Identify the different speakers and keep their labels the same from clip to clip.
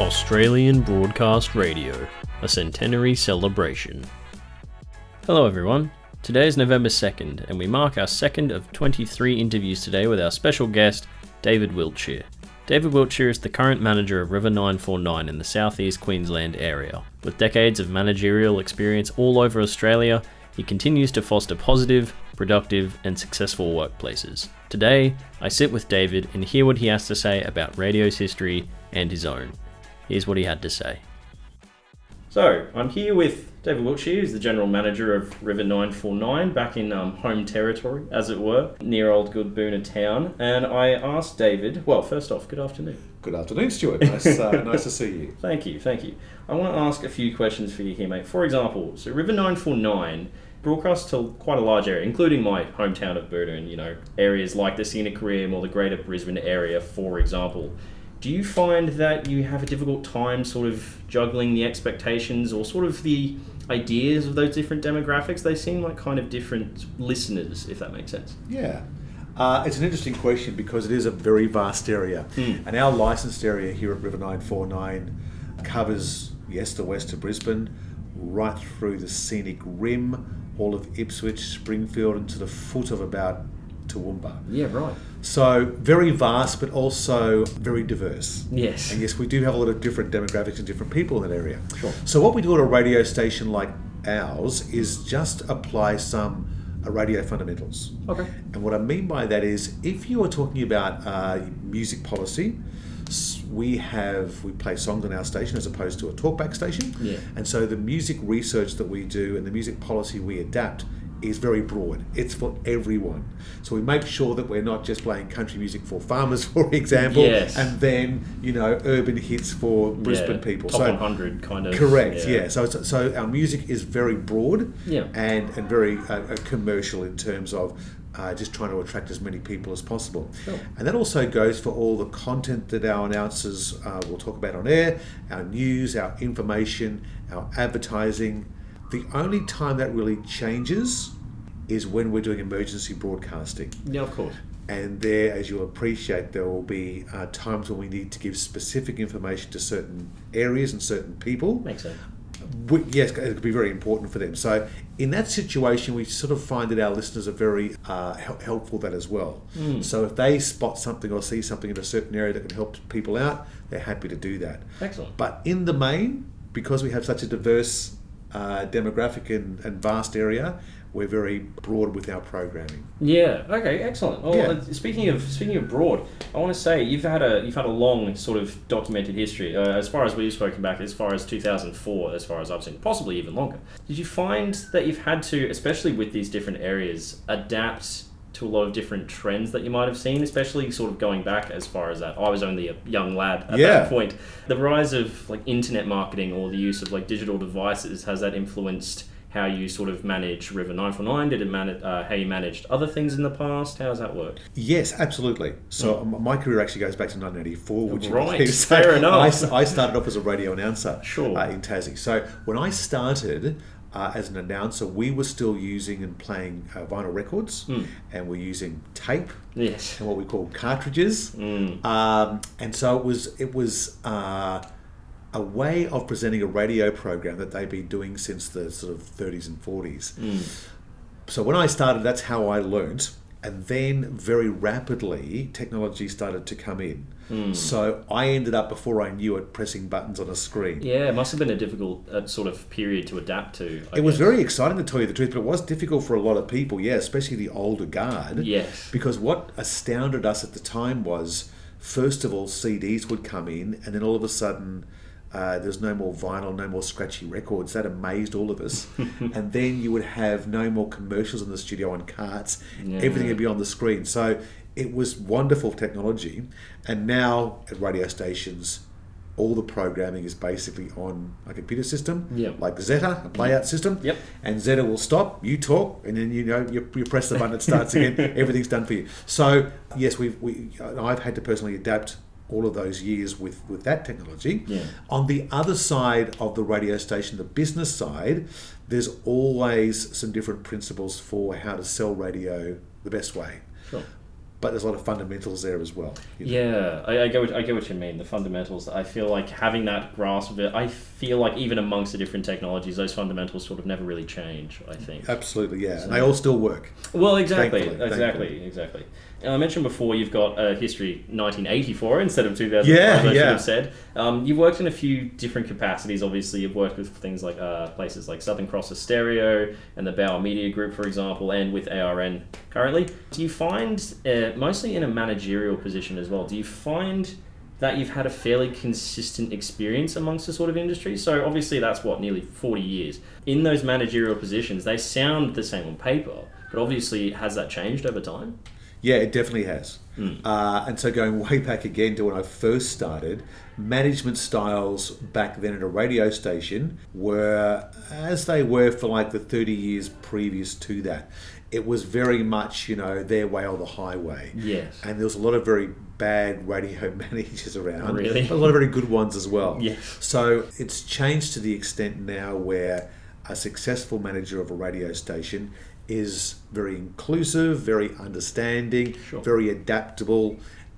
Speaker 1: Australian Broadcast Radio, a centenary celebration. Hello, everyone. Today is November 2nd, and we mark our second of 23 interviews today with our special guest, David Wiltshire. David Wiltshire is the current manager of River 949 in the southeast Queensland area. With decades of managerial experience all over Australia, he continues to foster positive, productive, and successful workplaces. Today, I sit with David and hear what he has to say about radio's history and his own. Here's what he had to say. So, I'm here with David Wiltshire, who's the general manager of River 949, back in um, home territory, as it were, near old good Boonah town. And I asked David, well, first off, good afternoon.
Speaker 2: Good afternoon, Stuart. Nice, uh, nice to see you.
Speaker 1: Thank you, thank you. I want to ask a few questions for you here, mate. For example, so River 949 broadcasts to quite a large area, including my hometown of Boonah and, you know, areas like the Scenic Rim or the greater Brisbane area, for example. Do you find that you have a difficult time sort of juggling the expectations or sort of the ideas of those different demographics? They seem like kind of different listeners, if that makes sense.
Speaker 2: Yeah. Uh, it's an interesting question because it is a very vast area.
Speaker 1: Mm.
Speaker 2: And our licensed area here at River 949 covers, yes, the west of Brisbane, right through the scenic rim, all of Ipswich, Springfield, and to the foot of about Toowoomba.
Speaker 1: Yeah, right.
Speaker 2: So very vast, but also very diverse.
Speaker 1: Yes.
Speaker 2: And yes, we do have a lot of different demographics and different people in that area.
Speaker 1: Sure.
Speaker 2: So what we do at a radio station like ours is just apply some uh, radio fundamentals.
Speaker 1: Okay.
Speaker 2: And what I mean by that is, if you are talking about uh, music policy, we have we play songs on our station as opposed to a talkback station.
Speaker 1: Yeah.
Speaker 2: And so the music research that we do and the music policy we adapt is very broad. It's for everyone. So we make sure that we're not just playing country music for farmers, for example,
Speaker 1: Yes.
Speaker 2: and then you know urban hits for Brisbane
Speaker 1: Yeah,
Speaker 2: people.
Speaker 1: Top
Speaker 2: so
Speaker 1: 100 kind of.
Speaker 2: Correct. Yeah. So it's, so our music is very broad.
Speaker 1: Yeah.
Speaker 2: And and very uh, uh, commercial in terms of. Uh, just trying to attract as many people as possible.
Speaker 1: Sure.
Speaker 2: And that also goes for all the content that our announcers uh, will talk about on air, our news, our information, our advertising. The only time that really changes is when we're doing emergency broadcasting.
Speaker 1: Yeah, of course.
Speaker 2: And there, as you'll appreciate, there will be uh, times when we need to give specific information to certain areas and certain people.
Speaker 1: Makes sense.
Speaker 2: We, yes, it could be very important for them. So, in that situation, we sort of find that our listeners are very uh, hel- helpful that as well.
Speaker 1: Hmm.
Speaker 2: So, if they spot something or see something in a certain area that can help people out, they're happy to do that.
Speaker 1: Excellent.
Speaker 2: But in the main, because we have such a diverse uh, demographic and, and vast area, we're very broad with our programming.
Speaker 1: Yeah. Okay. Excellent. Well,
Speaker 2: Yeah.
Speaker 1: uh, speaking of speaking of broad, I want to say you've had a you've had a long sort of documented history. Uh, as far as we've spoken back, as far as 2004, as far as I've seen, possibly even longer. Did you find that you've had to, especially with these different areas, adapt to a lot of different trends that you might have seen, especially sort of going back as far as that. I was only a young lad at
Speaker 2: Yeah.
Speaker 1: that point. The rise of like internet marketing or the use of like digital devices has that influenced how you sort of manage River 949? Did it manage uh, how you managed other things in the past? How does that work?
Speaker 2: Yes, absolutely. So m my career actually goes back to 1984, which you
Speaker 1: Right.
Speaker 2: So
Speaker 1: fair enough.
Speaker 2: I, I started off as a radio announcer
Speaker 1: Sure.
Speaker 2: uh, in Tassie. So when I started uh, as an announcer, we were still using and playing uh, vinyl records,
Speaker 1: Hmm.
Speaker 2: and we're using tape
Speaker 1: Yes.
Speaker 2: and what we call cartridges.
Speaker 1: Mm.
Speaker 2: Um, and so it was it was uh, a way of presenting a radio program that they've been doing since the sort of 30s and 40s.
Speaker 1: Mm.
Speaker 2: So when I started, that's how I learnt. And then very rapidly, technology started to come in.
Speaker 1: Mm.
Speaker 2: So I ended up, before I knew it, pressing buttons on a screen.
Speaker 1: Yeah, it must have been a difficult uh, sort of period to adapt to. I
Speaker 2: It was very exciting to tell you the truth, but it was difficult for a lot of people, yeah, especially the older guard.
Speaker 1: Yes.
Speaker 2: Because what astounded us at the time was, first of all, CDs would come in, and then all of a sudden, uh, there's no more vinyl, no more scratchy records. That amazed all of us. and then you would have no more commercials in the studio on carts.
Speaker 1: Yeah.
Speaker 2: Everything would be on the screen. So it was wonderful technology. And now at radio stations, all the programming is basically on a computer system,
Speaker 1: Yeah.
Speaker 2: like Zetta, a playout system.
Speaker 1: Yep.
Speaker 2: And Zetta will stop, you talk, and then you know you, you press the button, it starts again. Everything's done for you. So yes, we've we I've had to personally adapt all of those years with with that technology.
Speaker 1: Yeah.
Speaker 2: On the other side of the radio station, the business side, there's always some different principles for how to sell radio the best way.
Speaker 1: Sure.
Speaker 2: But there's a lot of fundamentals there as well. you know.
Speaker 1: Yeah, I, I get what, I get what you mean. The fundamentals. I feel like having that grasp of it. I feel like even amongst the different technologies, those fundamentals sort of never really change. I think.
Speaker 2: Absolutely, yeah, and they all still work.
Speaker 1: Well, exactly,
Speaker 2: Thankfully,
Speaker 1: exactly,
Speaker 2: thankfully.
Speaker 1: exactly. And I mentioned before you've got a history 1984 instead of 2005.
Speaker 2: Yeah,
Speaker 1: I should
Speaker 2: yeah.
Speaker 1: have said. Um, you've worked in a few different capacities. Obviously, you've worked with things like uh, places like Southern Cross Austereo and the Bauer Media Group, for example, and with ARN currently. Do you find, uh, mostly in a managerial position as well, do you find that you've had a fairly consistent experience amongst the sort of industry? So obviously, that's what nearly 40 years. In those managerial positions, they sound the same on paper, but obviously, has that changed over time?
Speaker 2: Yeah, it definitely has. Uh, and so going way back again to when I first started, management styles back then at a radio station were as they were for like the 30 years previous to that. It was very much, you know, their way or the highway.
Speaker 1: Yes.
Speaker 2: And there was a lot of very bad radio managers around.
Speaker 1: Really?
Speaker 2: But a lot of very good ones as well.
Speaker 1: Yes.
Speaker 2: So it's changed to the extent now where a successful manager of a radio station is very inclusive, very understanding,
Speaker 1: Sure.
Speaker 2: very adaptable,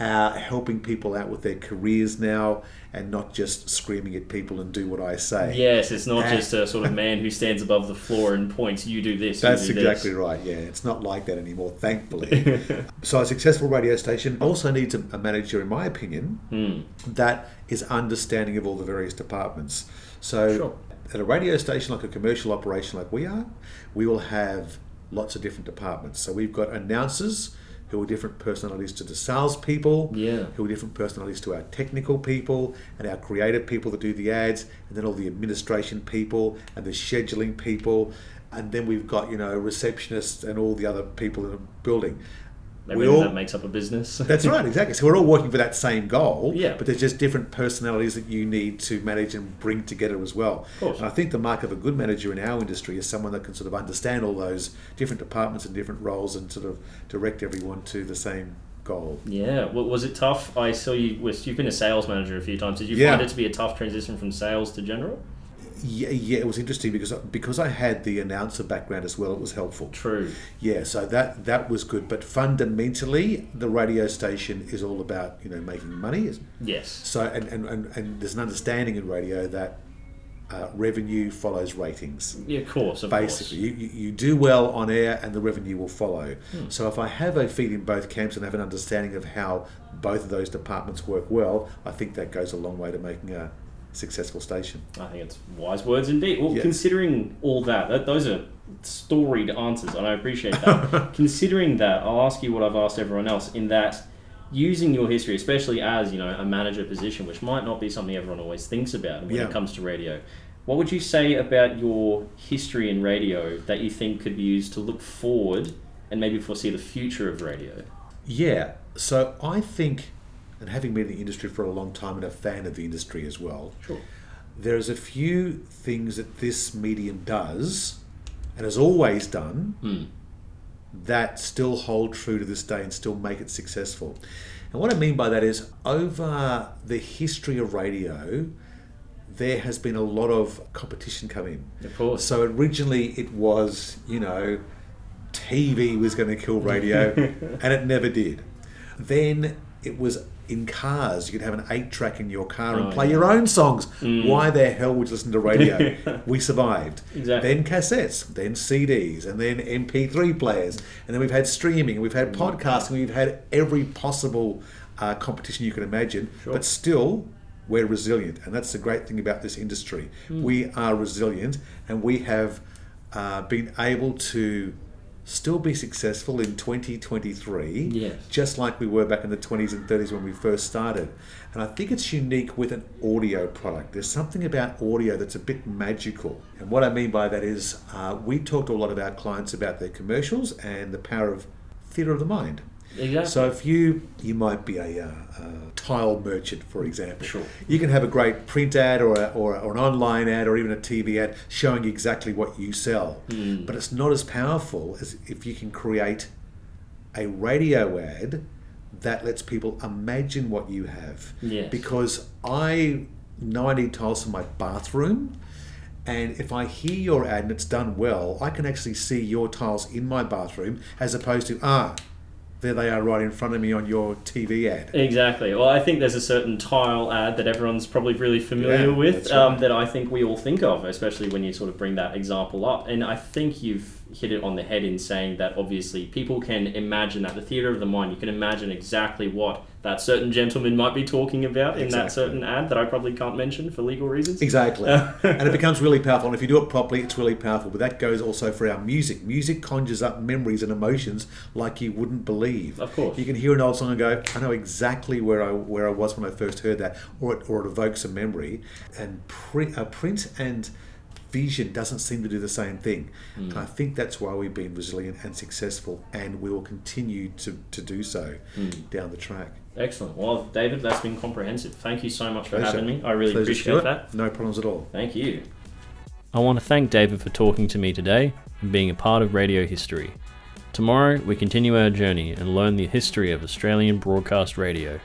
Speaker 2: uh, helping people out with their careers now, and not just screaming at people and do what I say.
Speaker 1: Yes, it's not
Speaker 2: And-
Speaker 1: just a sort of man who stands above the floor and points, you do this, you
Speaker 2: That's
Speaker 1: do
Speaker 2: exactly
Speaker 1: this.
Speaker 2: right. Yeah, it's not like that anymore, thankfully. so, a successful radio station also needs a, a manager, in my opinion,
Speaker 1: Hmm.
Speaker 2: that is understanding of all the various departments. So,
Speaker 1: Sure.
Speaker 2: at a radio station like a commercial operation like we are, we will have lots of different departments. So, we've got announcers who are different personalities to the salespeople,
Speaker 1: Yeah.
Speaker 2: who are different personalities to our technical people and our creative people that do the ads, and then all the administration people and the scheduling people, and then we've got you know receptionists and all the other people in the building.
Speaker 1: Everything that makes up a business.
Speaker 2: That's right, exactly. So we're all working for that same goal,
Speaker 1: Yeah.
Speaker 2: but there's just different personalities that you need to manage and bring together as well.
Speaker 1: Of course.
Speaker 2: And I think the mark of a good manager in our industry is someone that can sort of understand all those different departments and different roles and sort of direct everyone to the same goal.
Speaker 1: Yeah, well, was it tough? I saw you, you've been a sales manager a few times. Did you
Speaker 2: Yeah.
Speaker 1: find it to be a tough transition from sales to general?
Speaker 2: Yeah, yeah, it was interesting because because I had the announcer background as well. It was helpful.
Speaker 1: True.
Speaker 2: Yeah, so that that was good. But fundamentally, the radio station is all about you know making money.
Speaker 1: Yes.
Speaker 2: So and and, and, and there's an understanding in radio that uh, revenue follows ratings.
Speaker 1: Yeah, of course. Of
Speaker 2: Basically, you, you, you do well on air and the revenue will follow.
Speaker 1: Hmm.
Speaker 2: So if I have a feed in both camps and have an understanding of how both of those departments work well, I think that goes a long way to making a successful station.
Speaker 1: I think it's wise words indeed. Well,
Speaker 2: Yeah.
Speaker 1: considering all that, that, those are storied answers, and I appreciate that. considering that, I'll ask you what I've asked everyone else. In that, using your history, especially as you know a manager position, which might not be something everyone always thinks about when
Speaker 2: Yeah.
Speaker 1: it comes to radio. What would you say about your history in radio that you think could be used to look forward and maybe foresee the future of radio?
Speaker 2: Yeah. So I think, and having been in the industry for a long time and a fan of the industry as well,
Speaker 1: Sure.
Speaker 2: there's a few things that this medium does and has always done
Speaker 1: Hmm.
Speaker 2: that still hold true to this day and still make it successful. And what I mean by that is over the history of radio, there has been a lot of competition come in.
Speaker 1: Of course.
Speaker 2: So originally it was, you know, TV was going to kill radio, and it never did. Then it was in cars. You could have an eight track in your car and
Speaker 1: Oh,
Speaker 2: play
Speaker 1: yeah.
Speaker 2: your own songs. Why the hell would you listen to radio? we survived.
Speaker 1: Exactly.
Speaker 2: Then cassettes, then CDs, and then MP3 players, and then we've had streaming, we've had podcasting, we've had every possible uh, competition you can imagine.
Speaker 1: Sure.
Speaker 2: But still, we're resilient, and that's the great thing about this industry.
Speaker 1: Hmm.
Speaker 2: We are resilient, and we have uh, been able to still be successful in 2023,
Speaker 1: Yes.
Speaker 2: just like we were back in the 20s and 30s when we first started. And I think it's unique with an audio product. There's something about audio that's a bit magical. And what I mean by that is uh, we talk to a lot of our clients about their commercials and the power of theatre of the mind.
Speaker 1: Exactly.
Speaker 2: So if you you might be a, uh, a tile merchant, for example,
Speaker 1: Sure.
Speaker 2: you can have a great print ad or, a, or, a- or an online ad or even a TV ad showing exactly what you sell.
Speaker 1: Hmm.
Speaker 2: But it's not as powerful as if you can create a radio ad that lets people imagine what you have.
Speaker 1: Yes.
Speaker 2: Because I know I need tiles for my bathroom. And if I hear your ad and it's done well, I can actually see your tiles in my bathroom as opposed to, ah, there they are right in front of me on your TV ad.
Speaker 1: Exactly. Well, I think there's a certain tile ad that everyone's probably really familiar
Speaker 2: Yeah,
Speaker 1: with
Speaker 2: that's
Speaker 1: um, that I think we all think of, especially when you sort of bring that example up. And I think you've hit it on the head in saying that obviously people can imagine that the theater of the mind, you can imagine exactly what that certain gentleman might be talking about in that certain ad that I probably can't mention for legal reasons.
Speaker 2: Exactly. and it becomes really powerful. And if you do it properly, it's really powerful. But that goes also for our music. Music conjures up memories and emotions like you wouldn't believe.
Speaker 1: Of course.
Speaker 2: You can hear an old song and go, I know exactly where I where I was when I first heard that, or it, or it evokes a memory. And print, uh, print and vision doesn't seem to do the same thing.
Speaker 1: Hmm.
Speaker 2: And I think that's why we've been resilient and successful, and we will continue to, to do so
Speaker 1: Hmm.
Speaker 2: down the track.
Speaker 1: Excellent. Well, David, that's been comprehensive. Thank you so much for
Speaker 2: Pleasure.
Speaker 1: having me. I really
Speaker 2: Pleasure,
Speaker 1: appreciate that.
Speaker 2: No problems at all.
Speaker 1: Thank you. I want to thank David for talking to me today and being a part of radio history. Tomorrow, we continue our journey and learn the history of Australian broadcast radio.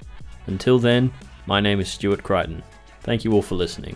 Speaker 1: Until then, my name is Stuart Crichton. Thank you all for listening.